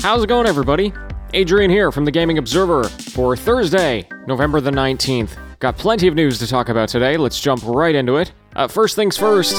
How's it going, everybody? Adrian here from the Gaming Observer for Thursday, November the 19th. Got plenty of news to talk about today. Let's jump right into it. Uh, first things first,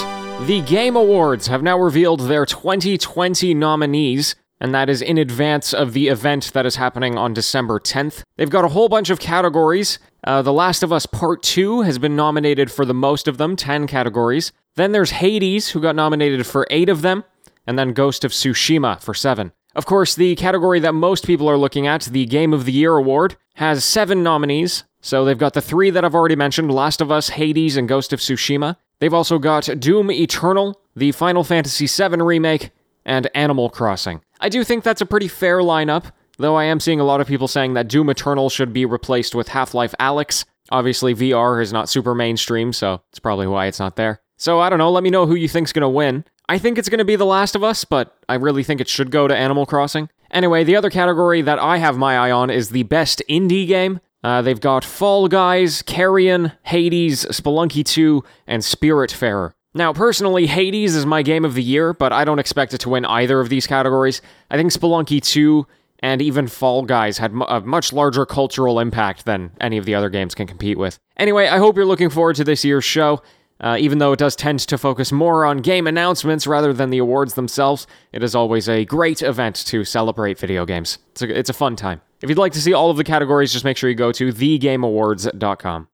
the Game Awards have now revealed their 2020 nominees, and that is in advance of the event that is happening on December 10th. They've got a whole bunch of categories. Uh, the Last of Us Part 2 has been nominated for the most of them, 10 categories. Then there's Hades, who got nominated for 8 of them, and then Ghost of Tsushima for 7. Of course, the category that most people are looking at, the Game of the Year award, has 7 nominees. So they've got the three that I've already mentioned Last of Us, Hades, and Ghost of Tsushima. They've also got Doom Eternal, the Final Fantasy VII Remake, and Animal Crossing. I do think that's a pretty fair lineup, though I am seeing a lot of people saying that Doom Eternal should be replaced with Half Life Alyx. Obviously, VR is not super mainstream, so it's probably why it's not there. So I don't know, let me know who you think's gonna win. I think it's going to be The Last of Us, but I really think it should go to Animal Crossing. Anyway, the other category that I have my eye on is the best indie game. Uh, they've got Fall Guys, Carrion, Hades, Spelunky 2, and Spiritfarer. Now, personally, Hades is my game of the year, but I don't expect it to win either of these categories. I think Spelunky 2 and even Fall Guys had a much larger cultural impact than any of the other games can compete with. Anyway, I hope you're looking forward to this year's show. Uh, even though it does tend to focus more on game announcements rather than the awards themselves, it is always a great event to celebrate video games. It's a, it's a fun time. If you'd like to see all of the categories, just make sure you go to thegameawards.com.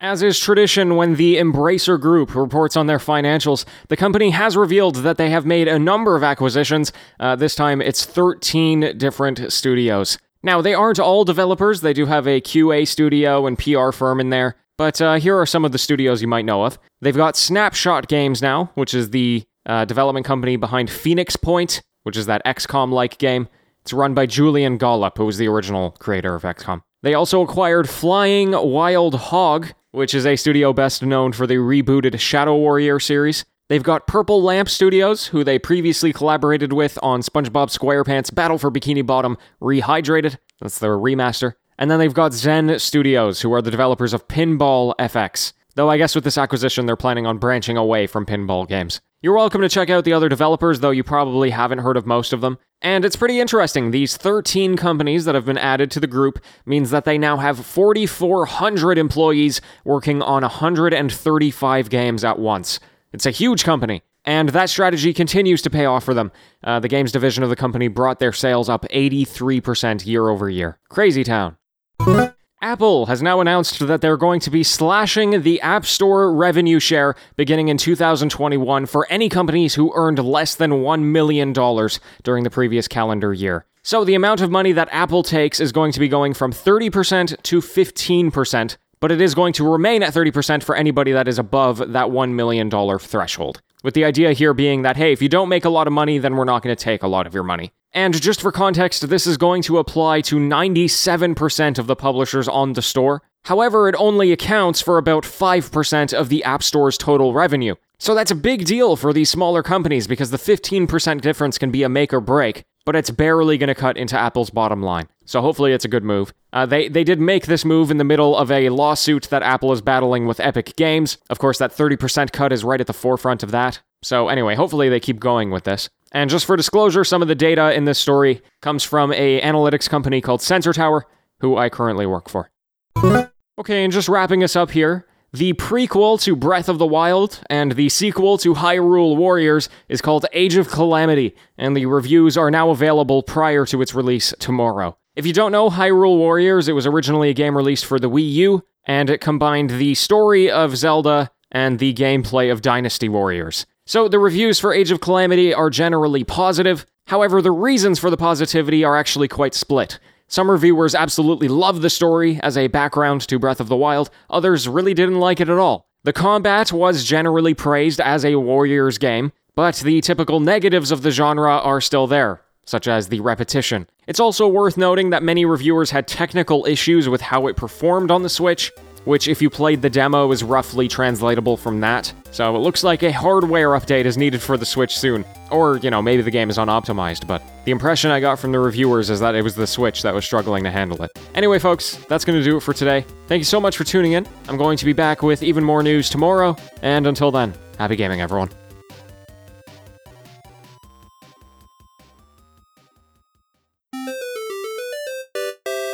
As is tradition, when the Embracer Group reports on their financials, the company has revealed that they have made a number of acquisitions. Uh, this time, it's 13 different studios. Now, they aren't all developers, they do have a QA studio and PR firm in there. But uh, here are some of the studios you might know of. They've got Snapshot Games now, which is the uh, development company behind Phoenix Point, which is that XCOM like game. It's run by Julian Gollop, who was the original creator of XCOM. They also acquired Flying Wild Hog, which is a studio best known for the rebooted Shadow Warrior series. They've got Purple Lamp Studios, who they previously collaborated with on SpongeBob SquarePants Battle for Bikini Bottom Rehydrated. That's their remaster. And then they've got Zen Studios, who are the developers of Pinball FX. Though I guess with this acquisition, they're planning on branching away from pinball games. You're welcome to check out the other developers, though you probably haven't heard of most of them. And it's pretty interesting. These 13 companies that have been added to the group means that they now have 4,400 employees working on 135 games at once. It's a huge company. And that strategy continues to pay off for them. Uh, the games division of the company brought their sales up 83% year over year. Crazy town. Apple has now announced that they're going to be slashing the App Store revenue share beginning in 2021 for any companies who earned less than $1 million during the previous calendar year. So the amount of money that Apple takes is going to be going from 30% to 15%, but it is going to remain at 30% for anybody that is above that $1 million threshold. With the idea here being that, hey, if you don't make a lot of money, then we're not going to take a lot of your money. And just for context, this is going to apply to 97% of the publishers on the store. However, it only accounts for about 5% of the App Store's total revenue. So that's a big deal for these smaller companies because the 15% difference can be a make or break, but it's barely going to cut into Apple's bottom line. So hopefully it's a good move. Uh, they, they did make this move in the middle of a lawsuit that Apple is battling with Epic Games. Of course, that 30% cut is right at the forefront of that. So anyway, hopefully they keep going with this. And just for disclosure, some of the data in this story comes from a analytics company called Sensor Tower, who I currently work for. Okay, and just wrapping us up here, the prequel to Breath of the Wild and the sequel to Hyrule Warriors is called Age of Calamity, and the reviews are now available prior to its release tomorrow. If you don't know Hyrule Warriors, it was originally a game released for the Wii U, and it combined the story of Zelda and the gameplay of Dynasty Warriors. So the reviews for Age of Calamity are generally positive. However, the reasons for the positivity are actually quite split. Some reviewers absolutely love the story as a background to Breath of the Wild, others really didn't like it at all. The combat was generally praised as a Warriors game, but the typical negatives of the genre are still there, such as the repetition. It's also worth noting that many reviewers had technical issues with how it performed on the Switch, which, if you played the demo, is roughly translatable from that. So it looks like a hardware update is needed for the Switch soon. Or, you know, maybe the game is unoptimized, but the impression I got from the reviewers is that it was the Switch that was struggling to handle it. Anyway, folks, that's going to do it for today. Thank you so much for tuning in. I'm going to be back with even more news tomorrow, and until then, happy gaming, everyone.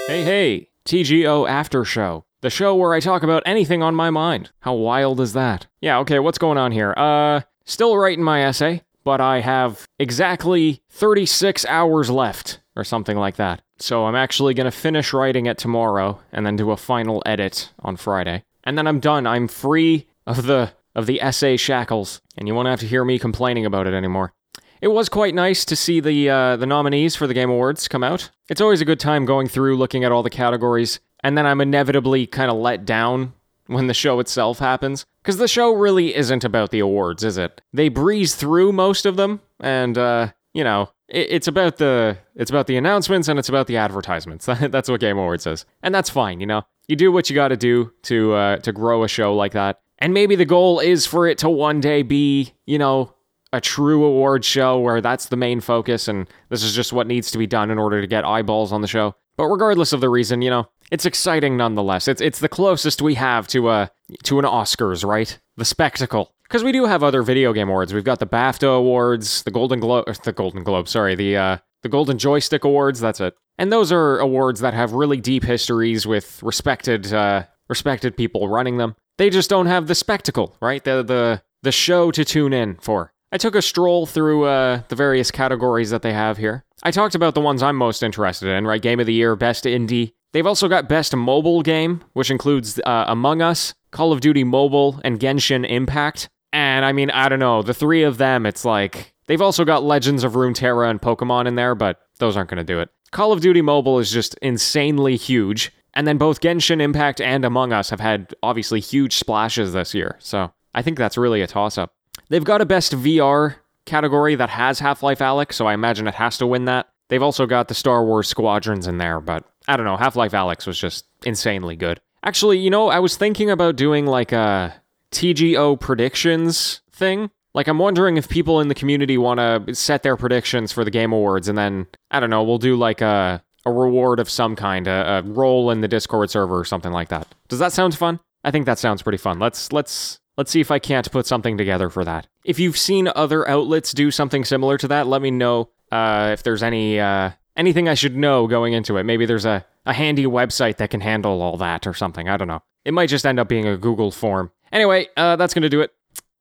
Hey, hey, TGO After Show. The show where I talk about anything on my mind. How wild is that? Yeah, okay, what's going on here? Uh, still writing my essay, but I have exactly 36 hours left, or something like that. So I'm actually gonna finish writing it tomorrow, and then do a final edit on Friday. And then I'm done. I'm free of the of the essay shackles, and you won't have to hear me complaining about it anymore. It was quite nice to see the uh, the nominees for the Game Awards come out. It's always a good time going through, looking at all the categories, and then I'm inevitably kind of let down when the show itself happens. Because the show really isn't about the awards, is it? They breeze through most of them, and uh, you know, it, it's about the it's about the announcements and it's about the advertisements. that's what Game Awards is, and that's fine. You know, you do what you got to do to uh, to grow a show like that. And maybe the goal is for it to one day be, you know, a true award show where that's the main focus and this is just what needs to be done in order to get eyeballs on the show. But regardless of the reason, you know, it's exciting nonetheless. It's it's the closest we have to a to an Oscars, right? The spectacle. Because we do have other video game awards. We've got the BAFTA awards, the Golden Globe, the Golden Globe, sorry, the uh, the Golden Joystick Awards. That's it. And those are awards that have really deep histories with respected uh, respected people running them. They just don't have the spectacle, right? The the the show to tune in for. I took a stroll through uh, the various categories that they have here. I talked about the ones I'm most interested in, right? Game of the Year, Best Indie. They've also got Best Mobile Game, which includes uh, Among Us, Call of Duty Mobile, and Genshin Impact. And I mean, I don't know, the three of them, it's like. They've also got Legends of Runeterra and Pokemon in there, but those aren't going to do it. Call of Duty Mobile is just insanely huge. And then both Genshin Impact and Among Us have had obviously huge splashes this year. So I think that's really a toss up. They've got a best VR category that has Half Life Alyx, so I imagine it has to win that. They've also got the Star Wars Squadrons in there, but I don't know. Half Life Alyx was just insanely good. Actually, you know, I was thinking about doing like a TGO predictions thing. Like, I'm wondering if people in the community want to set their predictions for the Game Awards, and then, I don't know, we'll do like a, a reward of some kind, a, a role in the Discord server or something like that. Does that sound fun? I think that sounds pretty fun. Let's let's Let's see if I can't put something together for that. If you've seen other outlets do something similar to that, let me know uh, if there's any uh, anything I should know going into it. Maybe there's a, a handy website that can handle all that or something. I don't know. It might just end up being a Google form. Anyway, uh, that's going to do it.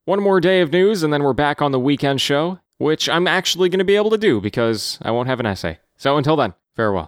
One more day of news, and then we're back on the weekend show, which I'm actually going to be able to do because I won't have an essay. So until then, farewell.